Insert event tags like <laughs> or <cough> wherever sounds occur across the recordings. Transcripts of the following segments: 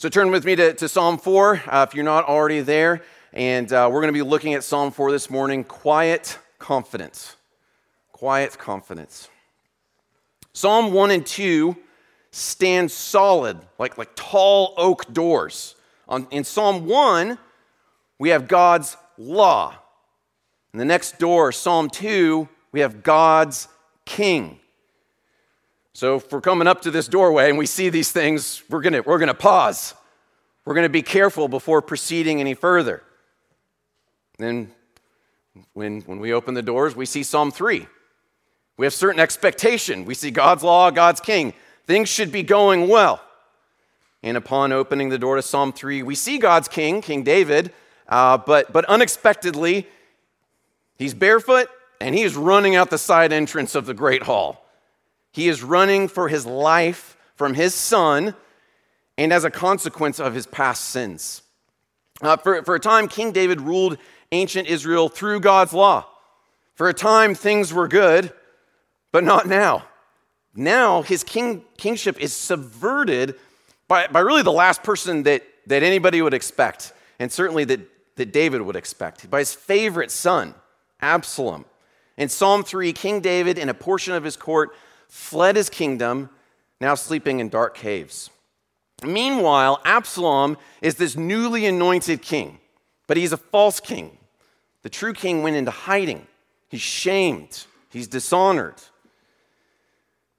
So turn with me to, to Psalm 4 uh, if you're not already there. And uh, we're going to be looking at Psalm 4 this morning quiet confidence. Quiet confidence. Psalm 1 and 2 stand solid, like, like tall oak doors. On, in Psalm 1, we have God's law. In the next door, Psalm 2, we have God's king. So if we're coming up to this doorway and we see these things, we're going we're to pause. We're going to be careful before proceeding any further. Then, when, when we open the doors, we see Psalm 3. We have certain expectation. We see God's law, God's king. Things should be going well. And upon opening the door to Psalm 3, we see God's king, King David, uh, but, but unexpectedly, he's barefoot and he is running out the side entrance of the great hall. He is running for his life from his son and as a consequence of his past sins. Uh, for, for a time, King David ruled ancient Israel through God's law. For a time, things were good, but not now. Now, his king, kingship is subverted by, by really the last person that, that anybody would expect, and certainly that, that David would expect, by his favorite son, Absalom. In Psalm 3, King David and a portion of his court fled his kingdom, now sleeping in dark caves. Meanwhile, Absalom is this newly anointed king, but he's a false king. The true king went into hiding. He's shamed, he's dishonored.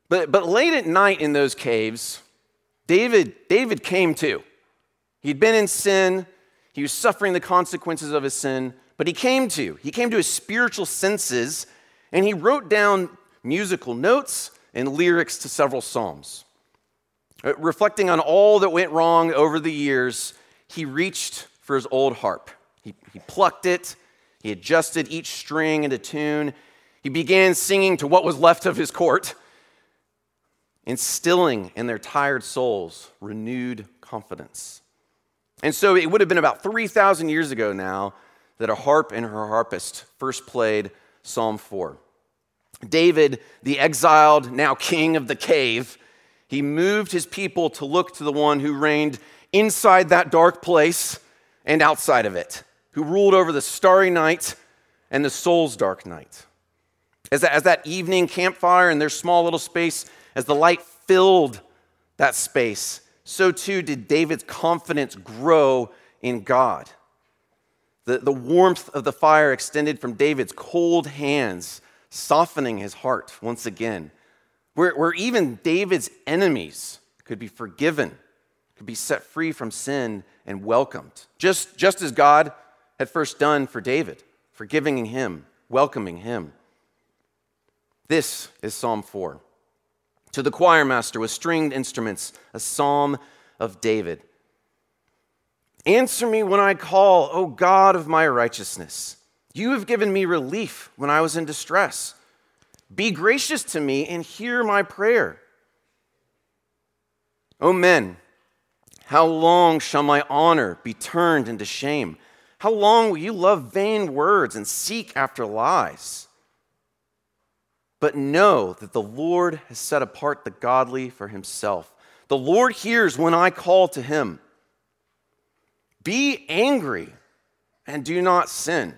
But, but late at night in those caves, David, David came to. He'd been in sin, he was suffering the consequences of his sin, but he came to. He came to his spiritual senses, and he wrote down musical notes and lyrics to several psalms. Uh, reflecting on all that went wrong over the years, he reached for his old harp. He, he plucked it, he adjusted each string into tune. He began singing to what was left of his court, instilling in their tired souls renewed confidence. And so it would have been about 3,000 years ago now that a harp and her harpist first played Psalm 4. David, the exiled, now king of the cave, he moved his people to look to the one who reigned inside that dark place and outside of it, who ruled over the starry night and the soul's dark night. As that, as that evening campfire in their small little space, as the light filled that space, so too did David's confidence grow in God. The, the warmth of the fire extended from David's cold hands softening his heart once again, where, where even David's enemies could be forgiven, could be set free from sin and welcomed, just, just as God had first done for David, forgiving him, welcoming him. This is Psalm 4. To the choir master with stringed instruments, a psalm of David. Answer me when I call, O God of my righteousness. You have given me relief when I was in distress. Be gracious to me and hear my prayer. O men, how long shall my honor be turned into shame? How long will you love vain words and seek after lies? But know that the Lord has set apart the godly for himself. The Lord hears when I call to him. Be angry and do not sin.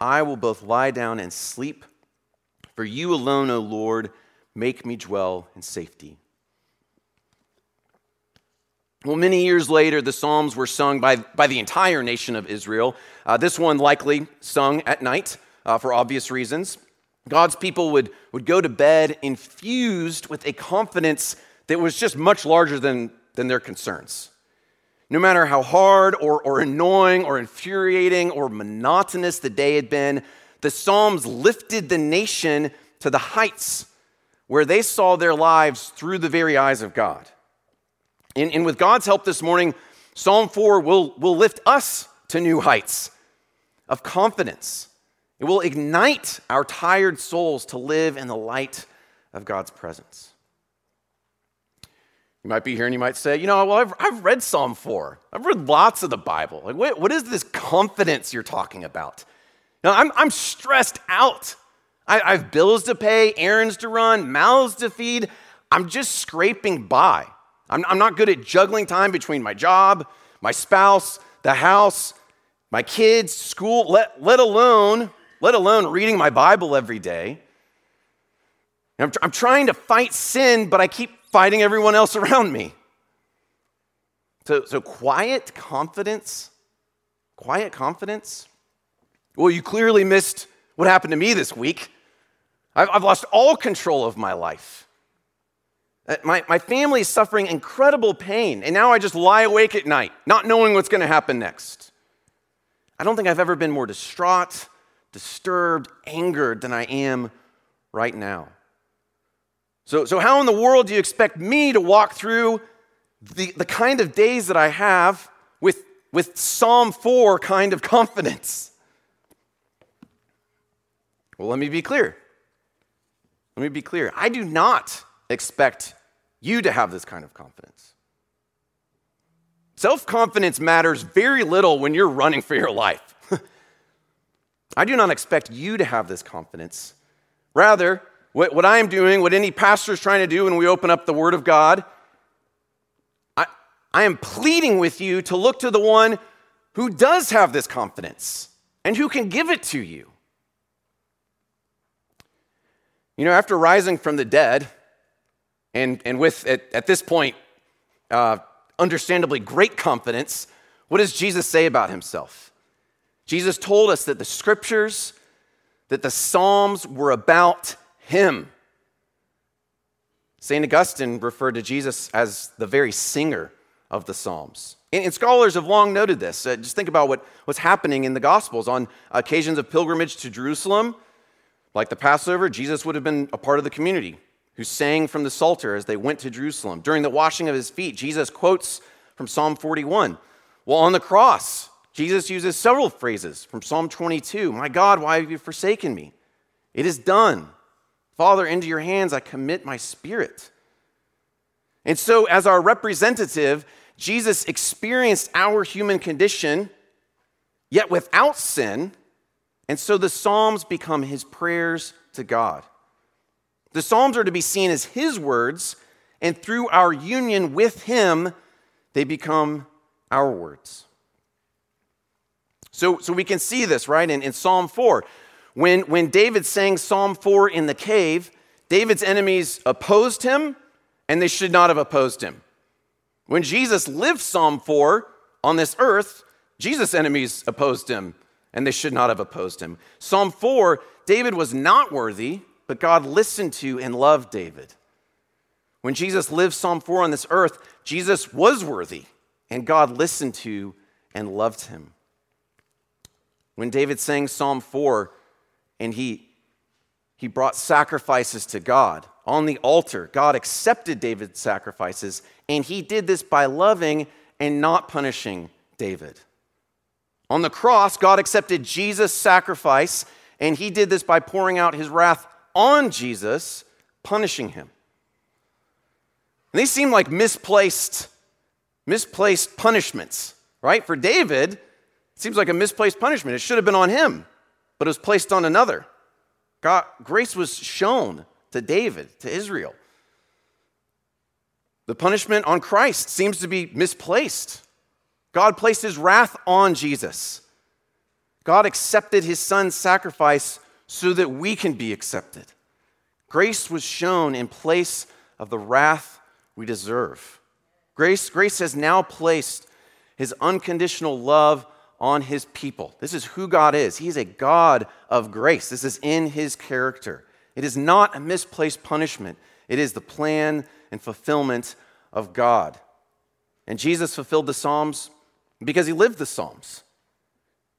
I will both lie down and sleep, for you alone, O Lord, make me dwell in safety. Well, many years later, the Psalms were sung by, by the entire nation of Israel. Uh, this one likely sung at night uh, for obvious reasons. God's people would, would go to bed infused with a confidence that was just much larger than, than their concerns. No matter how hard or, or annoying or infuriating or monotonous the day had been, the Psalms lifted the nation to the heights where they saw their lives through the very eyes of God. And, and with God's help this morning, Psalm 4 will, will lift us to new heights of confidence. It will ignite our tired souls to live in the light of God's presence. You might be here and you might say, you know, well, I've, I've read Psalm 4. I've read lots of the Bible. Like, what, what is this confidence you're talking about? Now, I'm, I'm stressed out. I, I have bills to pay, errands to run, mouths to feed. I'm just scraping by. I'm, I'm not good at juggling time between my job, my spouse, the house, my kids, school, let, let alone let alone reading my Bible every day. I'm, I'm trying to fight sin, but I keep fighting everyone else around me. So, so quiet confidence, quiet confidence. Well, you clearly missed what happened to me this week. I've, I've lost all control of my life. Uh, my, my family is suffering incredible pain, and now I just lie awake at night, not knowing what's going to happen next. I don't think I've ever been more distraught, disturbed, angered than I am right now. So, so how in the world do you expect me to walk through the, the kind of days that I have with, with Psalm 4 kind of confidence? Well, let me be clear. Let me be clear. I do not expect you to have this kind of confidence. Self confidence matters very little when you're running for your life. <laughs> I do not expect you to have this confidence. Rather, what, what I am doing, what any pastor is trying to do when we open up the Word of God, I, I am pleading with you to look to the one who does have this confidence and who can give it to you. You know, after rising from the dead, and, and with, at, at this point, uh, understandably great confidence, what does Jesus say about himself? Jesus told us that the scriptures, that the Psalms were about him. St. Augustine referred to Jesus as the very singer of the Psalms. And, scholars have long noted this. Uh, just think about what, what's happening in the Gospels. On occasions of pilgrimage to Jerusalem, like the Passover, Jesus would have been a part of the community who sang from the Psalter as they went to Jerusalem. During the washing of his feet, Jesus quotes from Psalm 41. Well, on the cross, Jesus uses several phrases from Psalm 22 My God, why have you forsaken me? It is done. Father, into your hands I commit my spirit. And so, as our representative, Jesus experienced our human condition, yet without sin. And so the Psalms become his prayers to God. The Psalms are to be seen as his words, and through our union with him, they become our words. So, so we can see this, right, in, in Psalm 4. When, when David sang Psalm 4 in the cave, David's enemies opposed him, and they should not have opposed him. When Jesus lived Psalm 4 on this earth, Jesus' enemies opposed him, and they should not have opposed him. Psalm 4, David was not worthy, but God listened to and loved David. When Jesus lived Psalm 4 on this earth, Jesus was worthy, and God listened to and loved him. When David sang Psalm 4 and he, he brought sacrifices to God on the altar, God accepted David's sacrifices, and he did this by loving and not punishing David. On the cross, God accepted Jesus' sacrifice, and he did this by pouring out his wrath on Jesus, punishing him. And these seem like misplaced, misplaced punishments, right? For David, it seems like a misplaced punishment. It should have been on him, but it was placed on another. God, grace was shown to David, to Israel. The punishment on Christ seems to be misplaced. God placed his wrath on Jesus. God accepted his son's sacrifice so that we can be accepted. Grace was shown in place of the wrath we deserve. Grace, grace has now placed his unconditional love on his people. This is who God is. He is a God of grace. This is in his character. It is not a misplaced punishment, it is the plan and fulfillment of God. And Jesus fulfilled the Psalms because he lived the Psalms.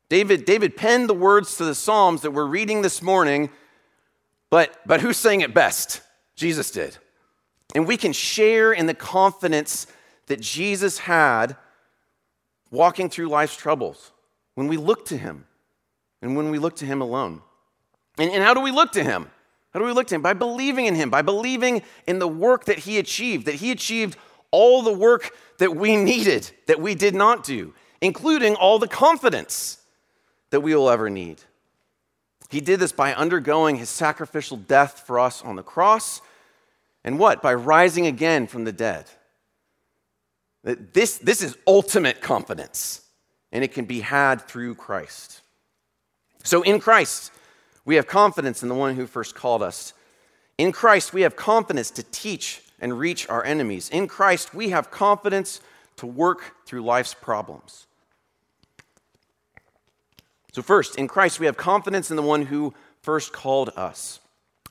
David, David penned the words to the Psalms that we're reading this morning, but, but who sang it best? Jesus did. And we can share in the confidence that Jesus had walking through life's troubles, when we look to Him and when we look to Him alone. And, and how do we look to Him? How do we look to Him? By believing in Him, by believing in the work that He achieved, that He achieved all the work that we needed, that we did not do, including all the confidence that we will ever need. He did this by undergoing His sacrificial death for us on the cross. And what? By rising again from the dead. This, this is ultimate confidence, and it can be had through Christ. So, in Christ, we have confidence in the one who first called us. In Christ, we have confidence to teach and reach our enemies. In Christ, we have confidence to work through life's problems. So, first, in Christ, we have confidence in the one who first called us.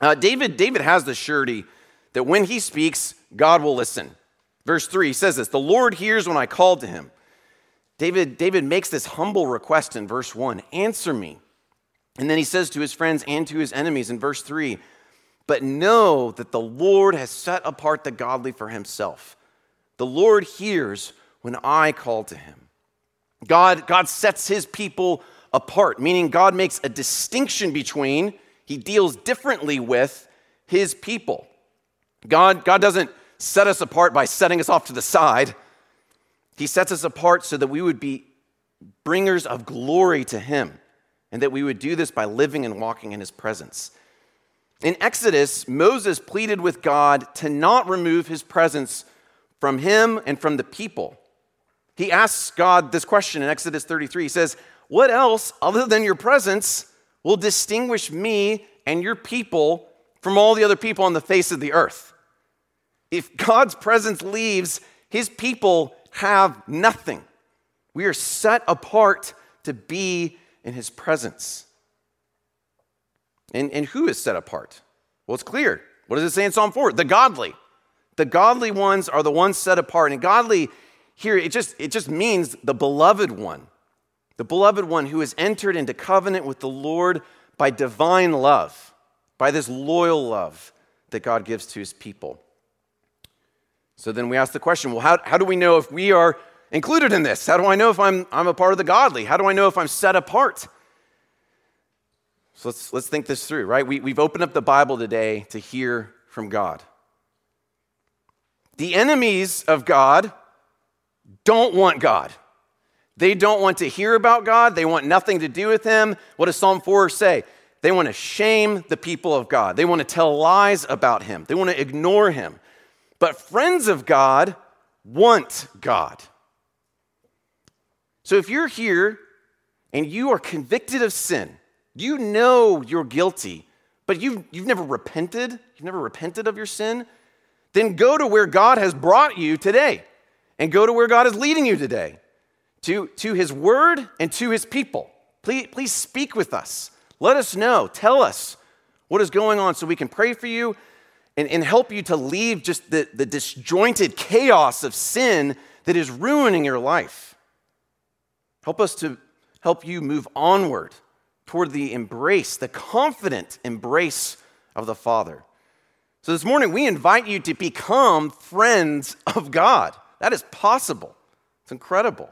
Uh, David, David has the surety that when he speaks, God will listen. Verse 3 he says this The Lord hears when I call to him. David, David makes this humble request in verse 1 Answer me. And then he says to his friends and to his enemies in verse 3 But know that the Lord has set apart the godly for himself. The Lord hears when I call to him. God, God sets his people apart, meaning God makes a distinction between, he deals differently with his people. God, God doesn't set us apart by setting us off to the side. He sets us apart so that we would be bringers of glory to Him, and that we would do this by living and walking in His presence. In Exodus, Moses pleaded with God to not remove His presence from him and from the people. He asks God this question in Exodus 33. He says, What else, other than your presence, will distinguish me and your people from all the other people on the face of the earth? If God's presence leaves, his people have nothing. We are set apart to be in his presence. And, and who is set apart? Well, it's clear. What does it say in Psalm 4? The godly. The godly ones are the ones set apart. And godly here, it just, it just means the beloved one. The beloved one who has entered into covenant with the Lord by divine love, by this loyal love that God gives to his people. So then we ask the question well, how, how do we know if we are included in this? How do I know if I'm, I'm a part of the godly? How do I know if I'm set apart? So let's, let's think this through, right? We, we've opened up the Bible today to hear from God. The enemies of God don't want God. They don't want to hear about God. They want nothing to do with Him. What does Psalm 4 say? They want to shame the people of God. They want to tell lies about Him. They want to ignore Him. But friends of God want God. So if you're here and you are convicted of sin, you know you're guilty, but you've, you've never repented, you've never repented of your sin, then go to where God has brought you today and go to where God is leading you today to, to His Word and to His people. Please, please speak with us. Let us know. Tell us what is going on so we can pray for you and, and help you to leave just the, the disjointed chaos of sin that is ruining your life. Help us to help you move onward toward the embrace, the confident embrace of the Father. So this morning, we invite you to become friends of God. That is possible. It's incredible.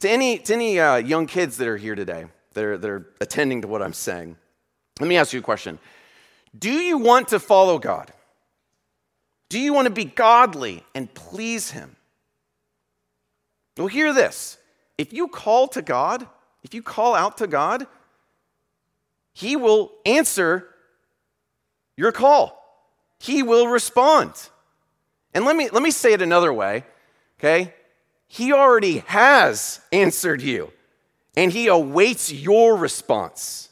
To any, to any uh, young kids that are here today, that are, that are attending to what I'm saying, let me ask you a question. Do you want to follow God? Do you want to be godly and please Him? Well, hear this. If you call to God, if you call out to God, He will answer your call. He will respond. And let me, let me say it another way, okay? He already has answered you, and He awaits your response.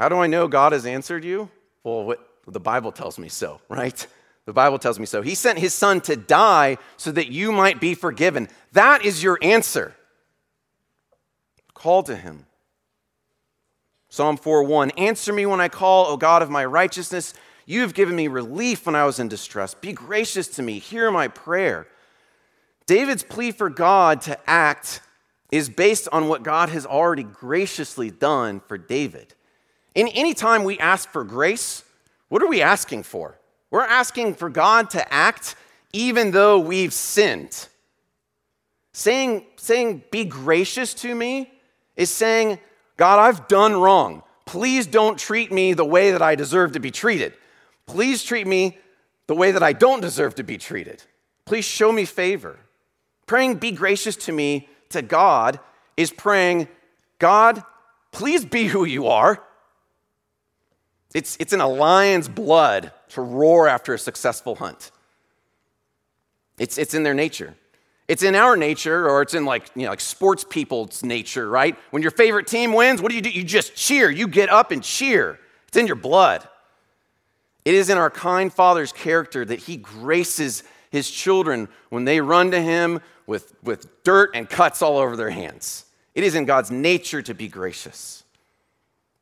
How do I know God has answered you? Well, what, the Bible tells me so, right? The Bible tells me so. He sent his son to die so that you might be forgiven. That is your answer. Call to him. Psalm 4:1 Answer me when I call, O God of my righteousness. You have given me relief when I was in distress. Be gracious to me. Hear my prayer. David's plea for God to act is based on what God has already graciously done for David. In any time we ask for grace, what are we asking for? We're asking for God to act even though we've sinned. Saying, saying, be gracious to me is saying, God, I've done wrong. Please don't treat me the way that I deserve to be treated. Please treat me the way that I don't deserve to be treated. Please show me favor. Praying, be gracious to me to God is praying, God, please be who you are. It's, it's in a lion's blood to roar after a successful hunt. It's, it's in their nature. It's in our nature, or it's in like, you know, like sports people's nature, right? When your favorite team wins, what do you do? You just cheer. You get up and cheer. It's in your blood. It is in our kind Father's character that He graces His children when they run to Him with, with dirt and cuts all over their hands. It is in God's nature to be gracious.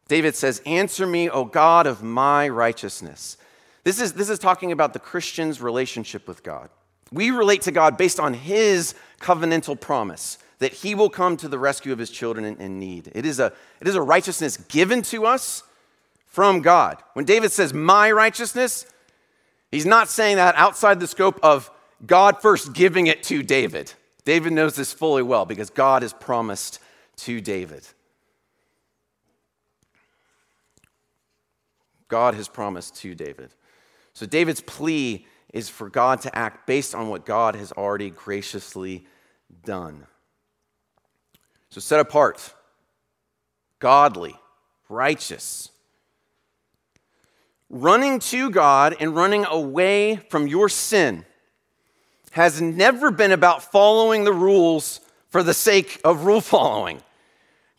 David says, Answer me, O God of my righteousness. This is, this is talking about the Christian's relationship with God. We relate to God based on his covenantal promise that he will come to the rescue of his children in, in, need. It is, a, it is a righteousness given to us from God. When David says, my righteousness, he's not saying that outside the scope of God first giving it to David. David knows this fully well because God has promised to David. God has promised to David. So David's plea is for God to act based on what God has already graciously done. So set apart, godly, righteous. Running to God and running away from your sin has never been about following the rules for the sake of rule following.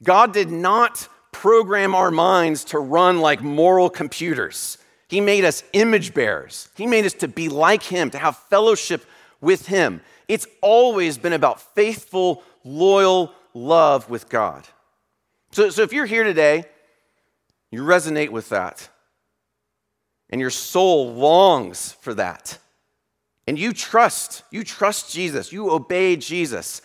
God did not program our minds to run like moral computers. He made us image bearers. He made us to be like Him, to have fellowship with Him. It's always been about faithful, loyal love with God. So, so if you're here today, you resonate with that, and your soul longs for that, and you trust, you trust Jesus, you obey Jesus,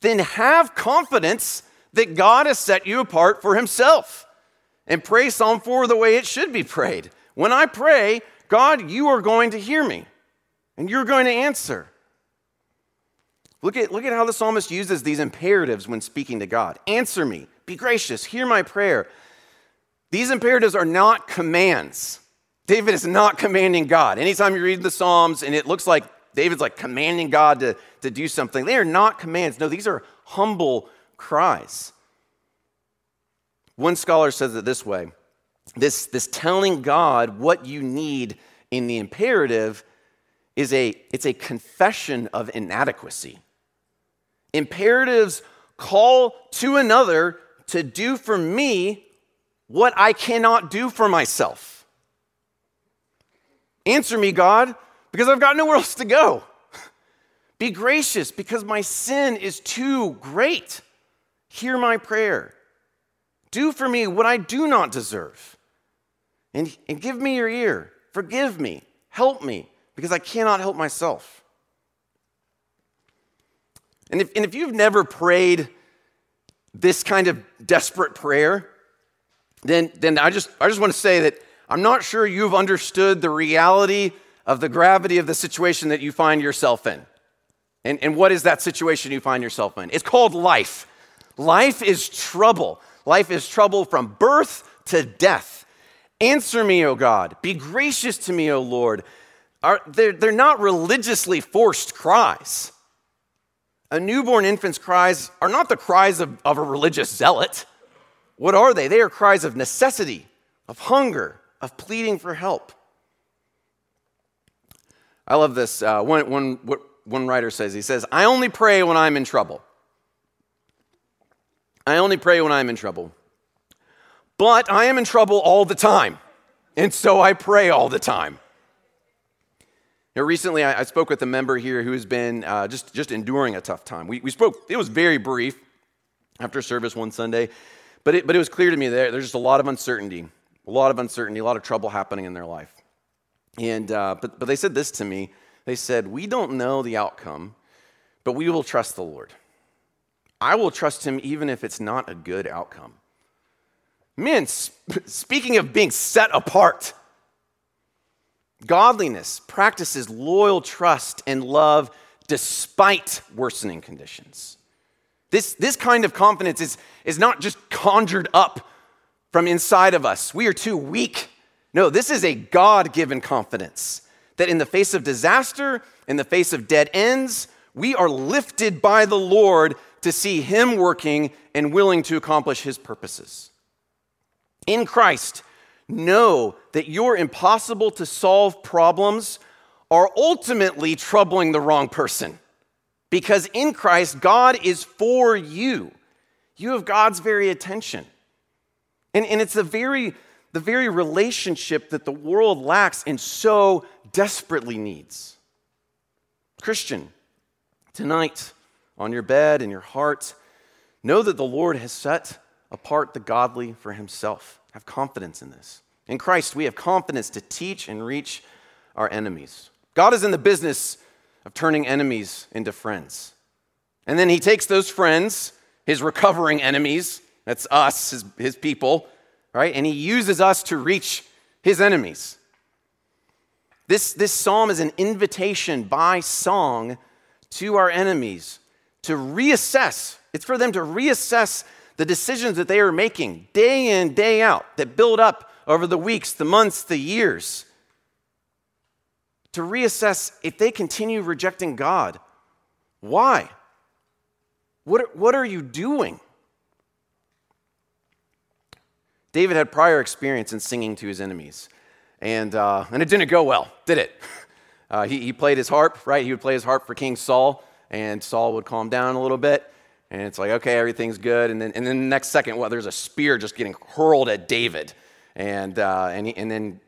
then have confidence that God has set you apart for Himself. And pray Psalm 4 the way it should be prayed. When I pray, God, you are going to hear me and you're going to answer. Look at, look at how the psalmist uses these imperatives when speaking to God. Answer me, be gracious, hear my prayer. These imperatives are not commands. David is not commanding God. Anytime you read the Psalms and it looks like David's like commanding God to, to do something, they are not commands. No, these are humble cries. One scholar says it this way this, this telling God what you need in the imperative is a, it's a confession of inadequacy. Imperatives call to another to do for me what I cannot do for myself. Answer me, God, because I've got nowhere else to go. <laughs> Be gracious because my sin is too great. Hear my prayer. Do for me what I do not deserve and, and give me your ear. Forgive me. Help me because I cannot help myself. And if, and if you've never prayed this kind of desperate prayer, then, then I, just, I just want to say that I'm not sure you've understood the reality of the gravity of the situation that you find yourself in. And, and what is that situation you find yourself in? It's called life. Life is trouble. Life is trouble from birth to death. Answer me, O God. Be gracious to me, O Lord. Are, they're, they're not religiously forced cries. A newborn infant's cries are not the cries of, of a religious zealot. What are they? They are cries of necessity, of hunger, of pleading for help. I love this. Uh, one, one, what one writer says, he says, I only pray when I'm in trouble. I only pray when I'm in trouble. But I am in trouble all the time, and so I pray all the time. Now, recently, I, I spoke with a member here who has been uh, just, just enduring a tough time. We, we spoke, it was very brief after service one Sunday, but it, but it was clear to me that there's just a lot of uncertainty, a lot of uncertainty, a lot of trouble happening in their life. And, uh, but, but they said this to me they said, We don't know the outcome, but we will trust the Lord. I will trust him even if it's not a good outcome. Men, sp- speaking of being set apart, godliness practices loyal trust and love despite worsening conditions. This, this kind of confidence is, is not just conjured up from inside of us. We are too weak. No, this is a God given confidence that in the face of disaster, in the face of dead ends, we are lifted by the Lord to see Him working and willing to accomplish His purposes. In Christ, know that your impossible to solve problems are ultimately troubling the wrong person. Because in Christ, God is for you. You have God's very attention. And, and it's the very, the very relationship that the world lacks and so desperately needs. Christian, tonight, on your bed, in your heart, know that the Lord has set apart the godly for himself. Have confidence in this. In Christ, we have confidence to teach and reach our enemies. God is in the business of turning enemies into friends. And then he takes those friends, his recovering enemies, that's us, his, his people, right? And he uses us to reach his enemies. This, this psalm is an invitation by song to our enemies to reassess. It's for them to reassess the decisions that they are making day in, day out, that build up over the weeks, the months, the years to reassess if they continue rejecting God. Why? What, what are you doing? David had prior experience in singing to his enemies, and, uh, and it didn't go well, did it? <laughs> Uh, he, he played his harp, right? He would play his harp for King Saul, and Saul would calm down a little bit. And it's like, okay, everything's good. And then, and then the next second, well, there's a spear just getting hurled at David. And, uh, and, he, and then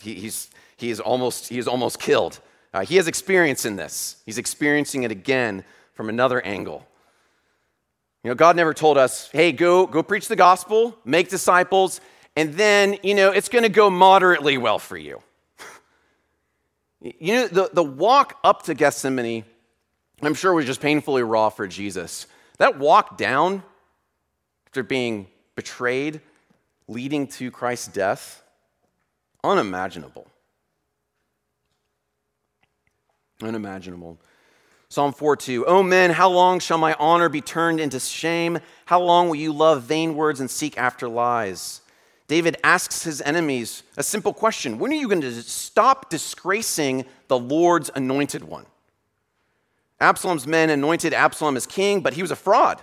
he, he's, he is almost, he is almost killed. Uh, he has experience in this. He's experiencing it again from another angle. You know, God never told us, hey, go, go preach the gospel, make disciples, and then, you know, it's going to go moderately well for you. <laughs> you know, the, the walk up to Gethsemane, I'm sure was just painfully raw for Jesus. That walk down after being betrayed, leading to Christ's death, unimaginable. Unimaginable. Psalm 4 2. O men, how long shall my honor be turned into shame? How long will you love vain words and seek after lies? David asks his enemies a simple question When are you going to stop disgracing the Lord's anointed one? Absalom's men anointed Absalom as king, but he was a fraud.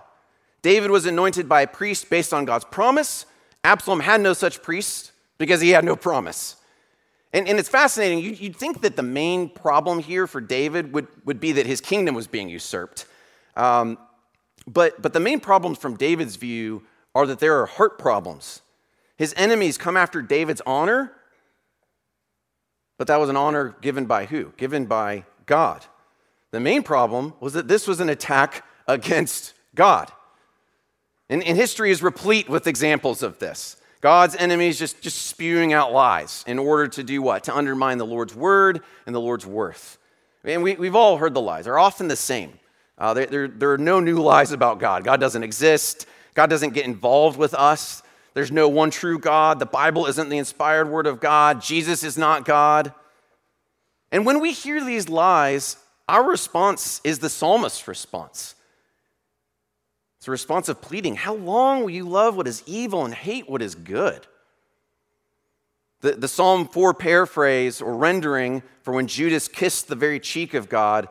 David was anointed by a priest based on God's promise. Absalom had no such priest because he had no promise. And, and it's fascinating. You, would think that the main problem here for David would, would be that his kingdom was being usurped. Um, but, but the main problems from David's view are that there are heart problems. His enemies come after David's honor, but that was an honor given by who? Given by God. The main problem was that this was an attack against God. And, and history is replete with examples of this. God's enemies just, just spewing out lies in order to do what? To undermine the Lord's word and the Lord's worth. And we, we've all heard the lies. They're often the same. Uh, there, there, there are no new lies about God. God doesn't exist. God doesn't get involved with us. There's no one true God. The Bible isn't the inspired word of God. Jesus is not God. And when we hear these lies, our response is the psalmist's response it's a response of pleading. How long will you love what is evil and hate what is good? The, the Psalm 4 paraphrase or rendering for when Judas kissed the very cheek of God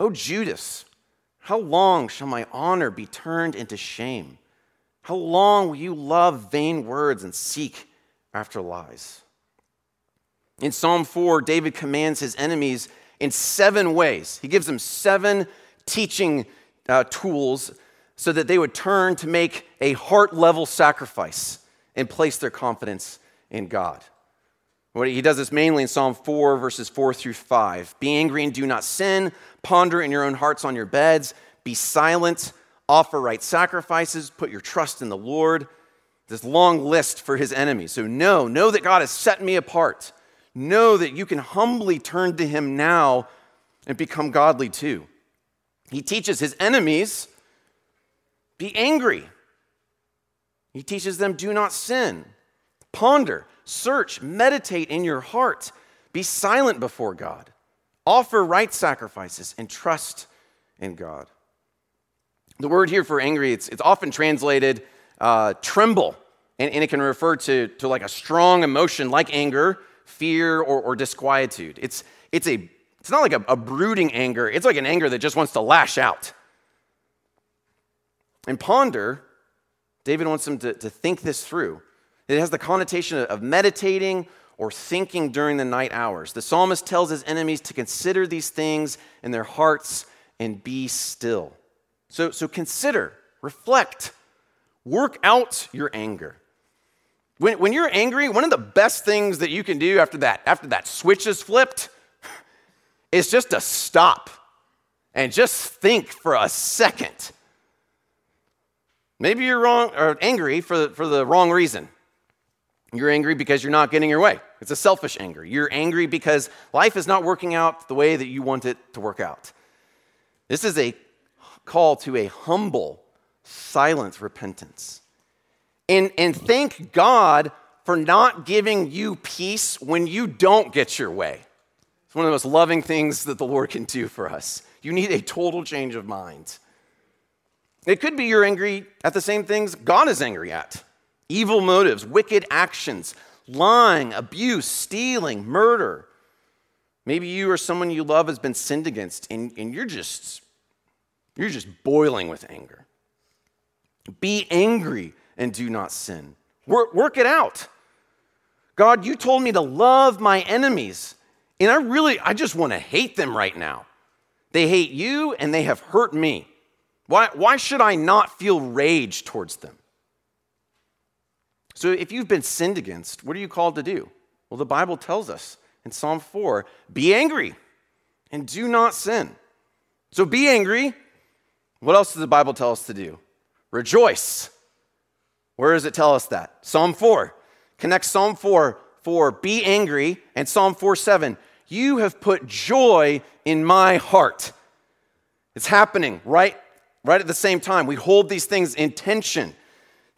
Oh, Judas, how long shall my honor be turned into shame? How long will you love vain words and seek after lies? In Psalm 4, David commands his enemies in seven ways. He gives them seven teaching uh, tools so that they would turn to make a heart level sacrifice and place their confidence in God. He does this mainly in Psalm 4, verses 4 through 5. Be angry and do not sin. Ponder in your own hearts on your beds. Be silent. Offer right sacrifices. Put your trust in the Lord. This long list for his enemies. So, know, know that God has set me apart. Know that you can humbly turn to him now and become godly too. He teaches his enemies be angry. He teaches them do not sin. Ponder, search, meditate in your heart. Be silent before God. offer right sacrifices, and trust in God. The word here for angry, it's, it's often translated uh, tremble, and, and, it can refer to, to like a strong emotion like anger, fear, or, or disquietude. It's, it's, a, it's not like a, a brooding anger, it's like an anger that just wants to lash out. And ponder, David wants them to, to think this through. It has the connotation of meditating or thinking during the night hours. The psalmist tells his enemies to consider these things in their hearts and be still. So, so consider, reflect, work out your anger. When, when you're angry, one of the best things that you can do after that, after that switch is flipped, <laughs> is just to stop and just think for a second. Maybe you're wrong or angry for, for the wrong reason. You're angry because you're not getting your way. It's a selfish anger. You're angry because life is not working out the way that you want it to work out. This is a call to a humble, silent repentance. And, and thank God for not giving you peace when you don't get your way. It's one of the most loving things that the Lord can do for us. You need a total change of mind. It could be you're angry at the same things God is angry at evil motives, wicked actions, lying, abuse, stealing, murder. Maybe you or someone you love has been sinned against and, and you're just you're just boiling with anger. Be angry and do not sin. Work, work it out. God, you told me to love my enemies, and I really, I just want to hate them right now. They hate you and they have hurt me. Why, why should I not feel rage towards them? So, if you've been sinned against, what are you called to do? Well, the Bible tells us in Psalm 4 be angry and do not sin. So, be angry what else does the Bible tell us to do? Rejoice. Where does it tell us that? Psalm 4. Connect Psalm 4 for be angry and Psalm 4 7. You have put joy in my heart. It's happening right, right at the same time. We hold these things in tension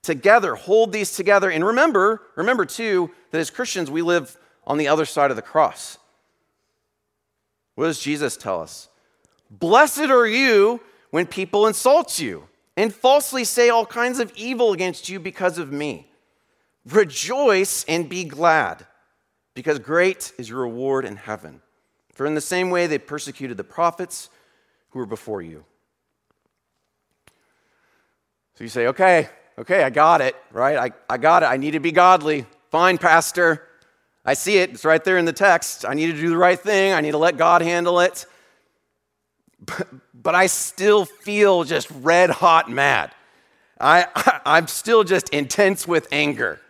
together, hold these together. And remember, remember too, that as Christians, we live on the other side of the cross. What does Jesus tell us? Blessed are you when people insult you and falsely say all kinds of evil against you because of me. Rejoice and be glad, because great is your reward in heaven. For in the same way they persecuted the prophets who were before you. So you say, okay, okay, I got it, right? I, I got it. I need to be godly. Fine, Pastor. I see it. It's right there in the text. I need to do the right thing. I need to let God handle it. But, <laughs> but I still feel just red hot mad. I, <laughs> I, am still just intense with anger.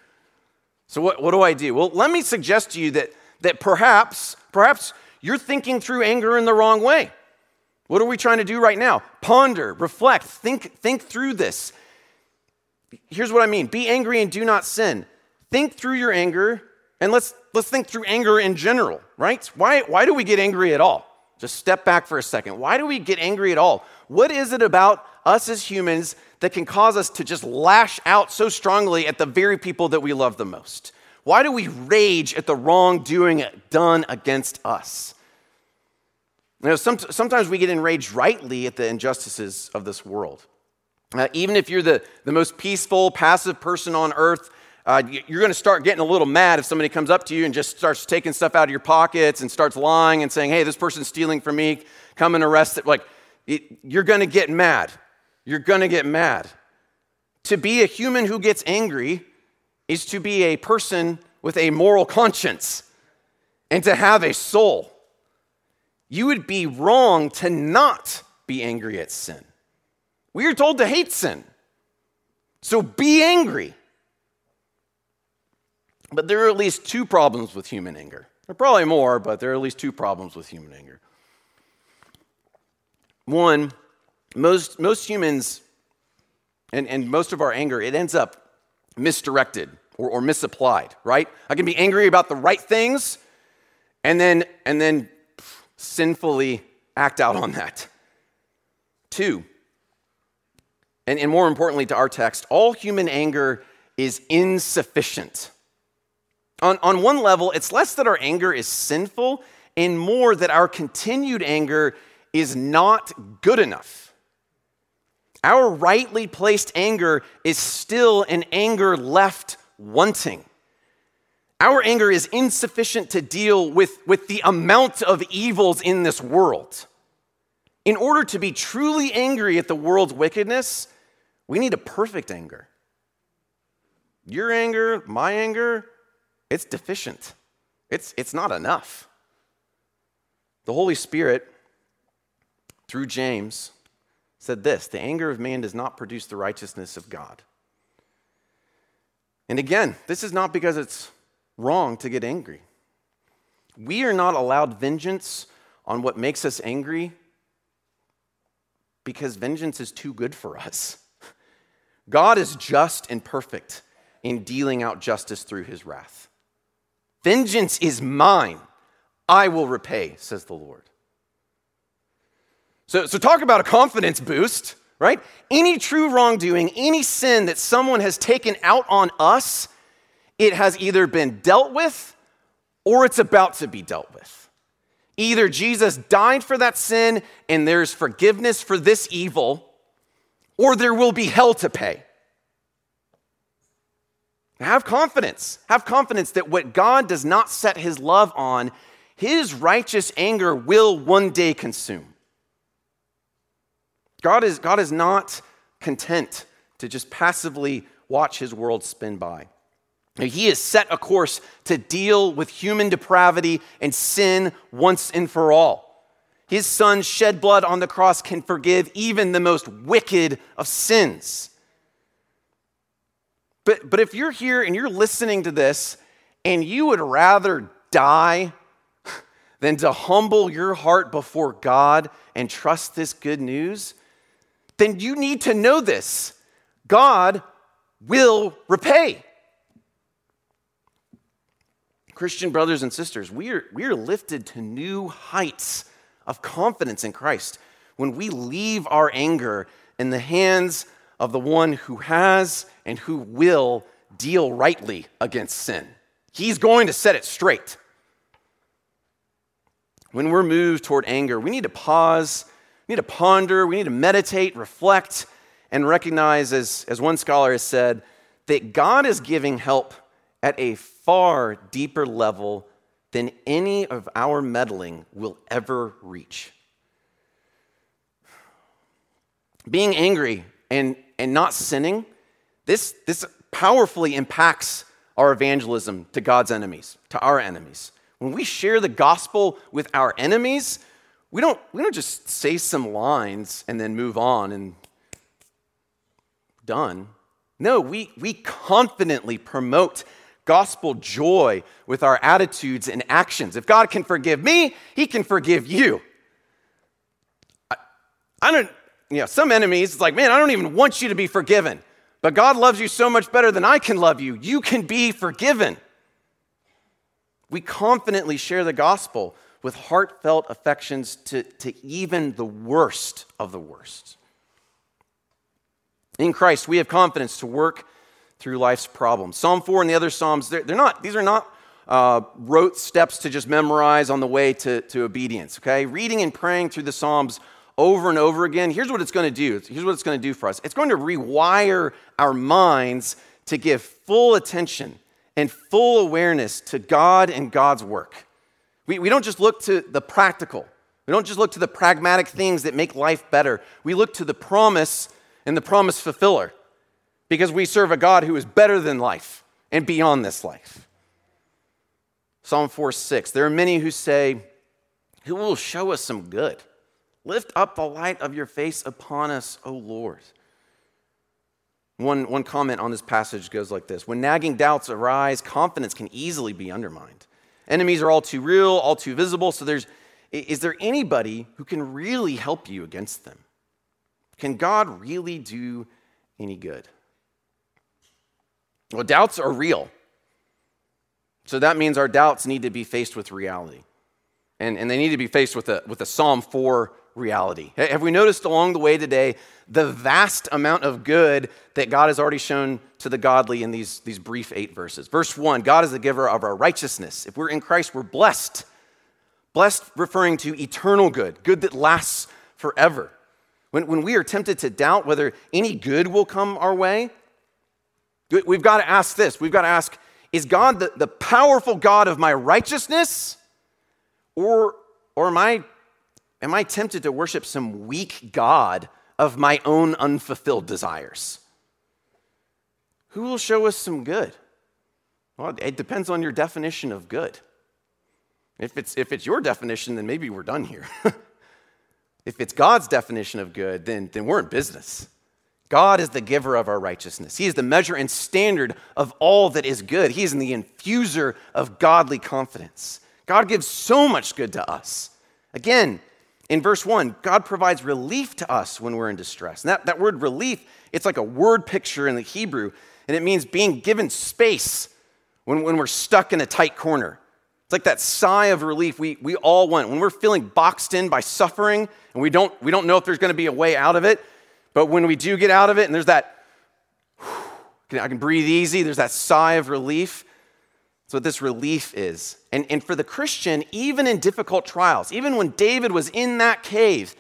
So, what, what do I do? Well, let me suggest to you that, that perhaps, perhaps you're thinking through anger in the wrong way. What are we trying to do right now? Ponder, reflect, think, think through this. Here's what I mean be angry and do not sin. Think through your anger, and let's, let's think through anger in general, right? Why, why do we get angry at all? Just step back for a second. Why do we get angry at all? What is it about us as humans that can cause us to just lash out so strongly at the very people that we love the most? Why do we rage at the wrongdoing done against us? You know, some, sometimes we get enraged rightly at the injustices of this world. Uh, even if you're the, the most peaceful, passive person on earth, uh, you're going to start getting a little mad if somebody comes up to you and just starts taking stuff out of your pockets and starts lying and saying, hey, this person's stealing from me, come and arrest it. Like, it, you're going to get mad. You're going to get mad. To be a human who gets angry is to be a person with a moral conscience and to have a soul. You would be wrong to not be angry at sin. We are told to hate sin. So be angry. But there are at least two problems with human anger. There are probably more, but there are at least two problems with human anger. One, most, most humans and, and most of our anger, it ends up misdirected or, or misapplied, right? I can be angry about the right things and then, and then sinfully act out on that. Two, and, and more importantly to our text, all human anger is insufficient. On, on one level, it's less that our anger is sinful and more that our continued anger is not good enough. Our rightly placed anger is still an anger left wanting. Our anger is insufficient to deal with, with the amount of evils in this world. In order to be truly angry at the world's wickedness, we need a perfect anger. Your anger, my anger, it's deficient. It's, it's not enough. The Holy Spirit, through James, said this The anger of man does not produce the righteousness of God. And again, this is not because it's wrong to get angry. We are not allowed vengeance on what makes us angry because vengeance is too good for us. <laughs> God is just and perfect in dealing out justice through his wrath. Vengeance is mine. I will repay, says the Lord. So, so talk about a confidence boost, right? Any true wrongdoing, any sin that someone has taken out on us, it has either been dealt with or it's about to be dealt with. Either Jesus died for that sin and there's forgiveness for this evil, or there will be hell to pay. Have confidence. Have confidence that what God does not set his love on, his righteous anger will one day consume. God is, God is not content to just passively watch his world spin by. He has set a course to deal with human depravity and sin once and for all. His son shed blood on the cross can forgive even the most wicked of sins. But, but if you're here and you're listening to this and you would rather die <laughs> than to humble your heart before God and trust this good news, then you need to know this God will repay. Christian brothers and sisters, we are, we are lifted to new heights of confidence in Christ when we leave our anger in the hands of the one who has and who will deal rightly against sin. He's going to set it straight. When we're moved toward anger, we need to pause, we need to ponder, we need to meditate, reflect, and recognize, as, as one scholar has said, that God is giving help at a far deeper level than any of our meddling will ever reach. Being angry and, and not sinning, this, this powerfully impacts our evangelism to God's enemies, to our enemies. When we share the gospel with our enemies, we don't, we don't just say some lines and then move on and done. No, we, we confidently promote gospel joy with our attitudes and actions. If God can forgive me, He can forgive you. I, I don't, you know, some enemies, it's like, man, I don't even want you to be forgiven. But God loves you so much better than I can love you. You can be forgiven. We confidently share the gospel with heartfelt affections to, to even the worst of the worst. In Christ, we have confidence to work through life's problems. Psalm 4 and the other Psalms, they're, they're not, these are not uh, rote steps to just memorize on the way to, to obedience, okay? Reading and praying through the Psalms over and over again, here's what it's going to do. Here's what it's going to do for us it's going to rewire our minds to give full attention and full awareness to God and God's work. We, we don't just look to the practical, we don't just look to the pragmatic things that make life better. We look to the promise and the promise fulfiller because we serve a God who is better than life and beyond this life. Psalm 4 6. There are many who say, Who will show us some good? Lift up the light of your face upon us, O Lord. One, one comment on this passage goes like this When nagging doubts arise, confidence can easily be undermined. Enemies are all too real, all too visible, so there's is there anybody who can really help you against them? Can God really do any good? Well, doubts are real. So that means our doubts need to be faced with reality. And, and they need to be faced with a, with a Psalm 4 reality. Have we noticed along the way today the vast amount of good that God has already shown to the godly in these, these brief eight verses? Verse one God is the giver of our righteousness. If we're in Christ, we're blessed. Blessed referring to eternal good, good that lasts forever. When, when we are tempted to doubt whether any good will come our way, we've got to ask this. We've got to ask Is God the, the powerful God of my righteousness? Or, or am, I, am I tempted to worship some weak God of my own unfulfilled desires? Who will show us some good? Well, it depends on your definition of good. If it's, if it's your definition, then maybe we're done here. <laughs> if it's God's definition of good, then, then we're in business. God is the giver of our righteousness. He is the measure and standard of all that is good. He is the infuser of godly confidence. God gives so much good to us. Again, in verse 1, God provides relief to us when we're in distress. And that, that word relief, it's like a word picture in the Hebrew, and it means being given space when, when we're stuck in a tight corner. It's like that sigh of relief we, we all want. When we're feeling boxed in by suffering and we don't, we don't know if there's going to be a way out of it, but when we do get out of it and there's that, <sighs> I can breathe easy, there's that sigh of relief. That's what this relief is. And, and for the Christian, even in difficult trials, even when David was in that cave,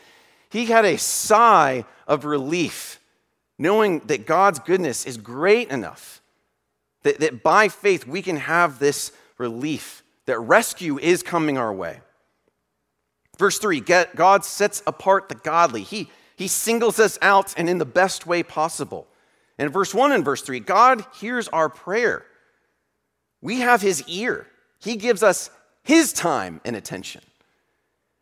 he had a sigh of relief, knowing that God's goodness is great enough, that, that by faith we can have this relief that rescue is coming our way. Verse 3 God sets apart the godly, He, he singles us out and in the best way possible. And verse 1 and verse 3 God hears our prayer. We have His ear, He gives us His time and attention.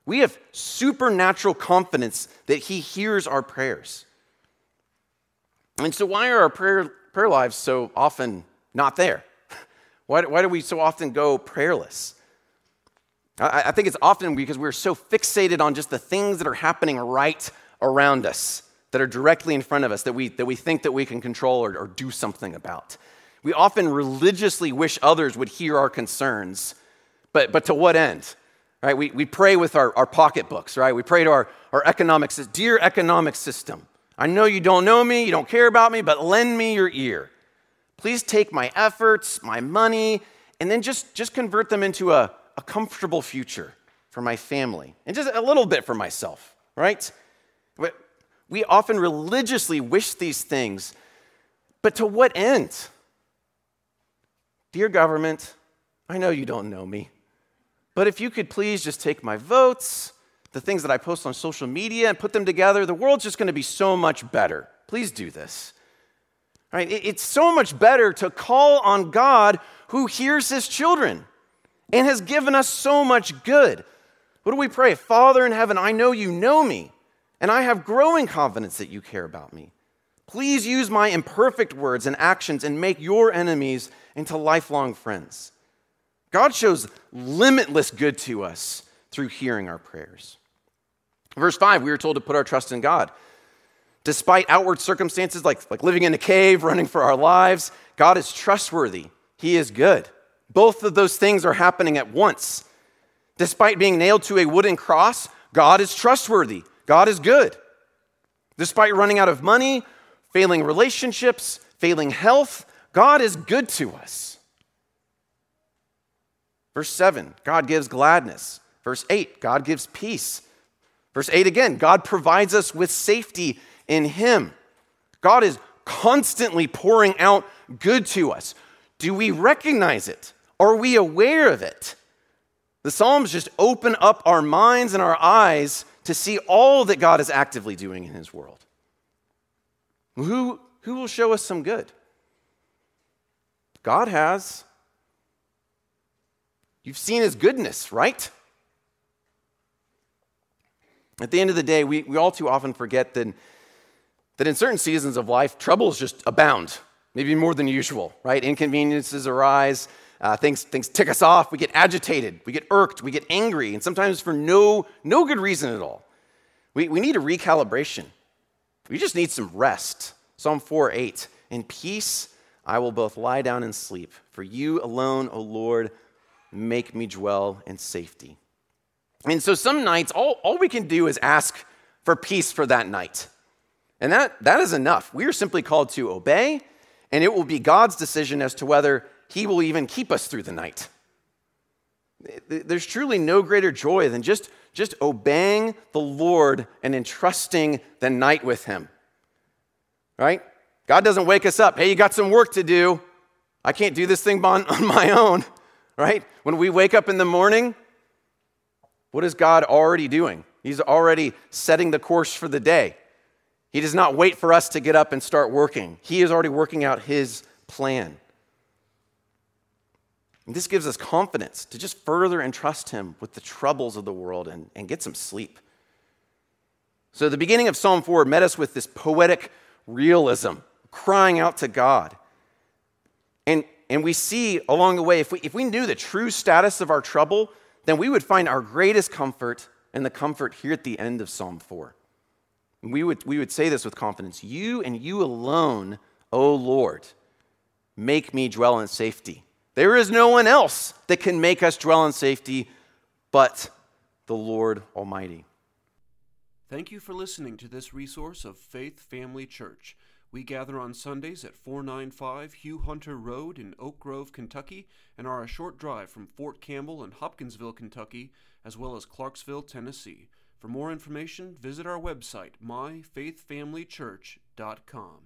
We have supernatural confidence that He hears our prayers. And so, why are our prayer, prayer lives so often not there? <laughs> Why, why do we so often go prayerless? I, I think it's often because we're so fixated on just the things that are happening right around us, that are directly in front of us, that we, that we think that we can control or, or do something about. We often religiously wish others would hear our concerns, but, but to what end? Right? We, we pray with our, our pocketbooks, right? We pray to our, our economic system. Dear economic system, I know you don't know me, you don't care about me, but lend me your ear. Please take my efforts, my money, and then just, just convert them into a, a comfortable future for my family and just a little bit for myself, right? We often religiously wish these things, but to what end? Dear government, I know you don't know me, but if you could please just take my votes, the things that I post on social media, and put them together, the world's just going to be so much better. Please do this. Right? It's so much better to call on God who hears his children and has given us so much good. What do we pray? Father in heaven, I know you know me, and I have growing confidence that you care about me. Please use my imperfect words and actions and make your enemies into lifelong friends. God shows limitless good to us through hearing our prayers. Verse 5, we are told to put our trust in God. Despite outward circumstances like, like living in a cave, running for our lives, God is trustworthy. He is good. Both of those things are happening at once. Despite being nailed to a wooden cross, God is trustworthy. God is good. Despite running out of money, failing relationships, failing health, God is good to us. Verse 7, God gives gladness. Verse 8, God gives peace. Verse 8 again, God provides us with safety in Him. God is constantly pouring out good to us. Do we recognize it? Are we aware of it? The Psalms just open up our minds and our eyes to see all that God is actively doing in His world. Who, who will show us some good? God has. You've seen His goodness, right? At the end of the day, we, we all too often forget that that in certain seasons of life, troubles just abound, maybe more than usual, right? Inconveniences arise, uh, things, things tick us off, we get agitated, we get irked, we get angry, and sometimes for no, no good reason at all. We, we need a recalibration. We just need some rest. Psalm 4 8. In peace I will both lie down and sleep, for you alone, O Lord, make me dwell in safety. And so some nights, all, all we can do is ask for peace for that night. And that, that is enough. We are simply called to obey, and it will be God's decision as to whether He will even keep us through the night. There's truly no greater joy than just, just obeying the Lord and entrusting the night with Him. Right? God doesn't wake us up. Hey, you got some work to do. I can't do this thing on, <laughs> on my own. Right? When we wake up in the morning, what is God already doing? He's already setting the course for the day. He does not wait for us to get up and start working. He is already working out His plan. And this gives us confidence to just further entrust Him with the troubles of the world and, and get some sleep. So, the beginning of Psalm 4 met us with this poetic realism, crying out to God. And, and we see along the way, if we, if we knew the true status of our trouble, then we would find our greatest comfort and the comfort here at the end of Psalm 4. We would, we would say this with confidence You and you alone, O Lord, make me dwell in safety. There is no one else that can make us dwell in safety but the Lord Almighty. Thank you for listening to this resource of Faith Family Church. We gather on Sundays at 495 Hugh Hunter Road in Oak Grove, Kentucky, and are a short drive from Fort Campbell and Hopkinsville, Kentucky, as well as Clarksville, Tennessee. For more information, visit our website, myfaithfamilychurch.com.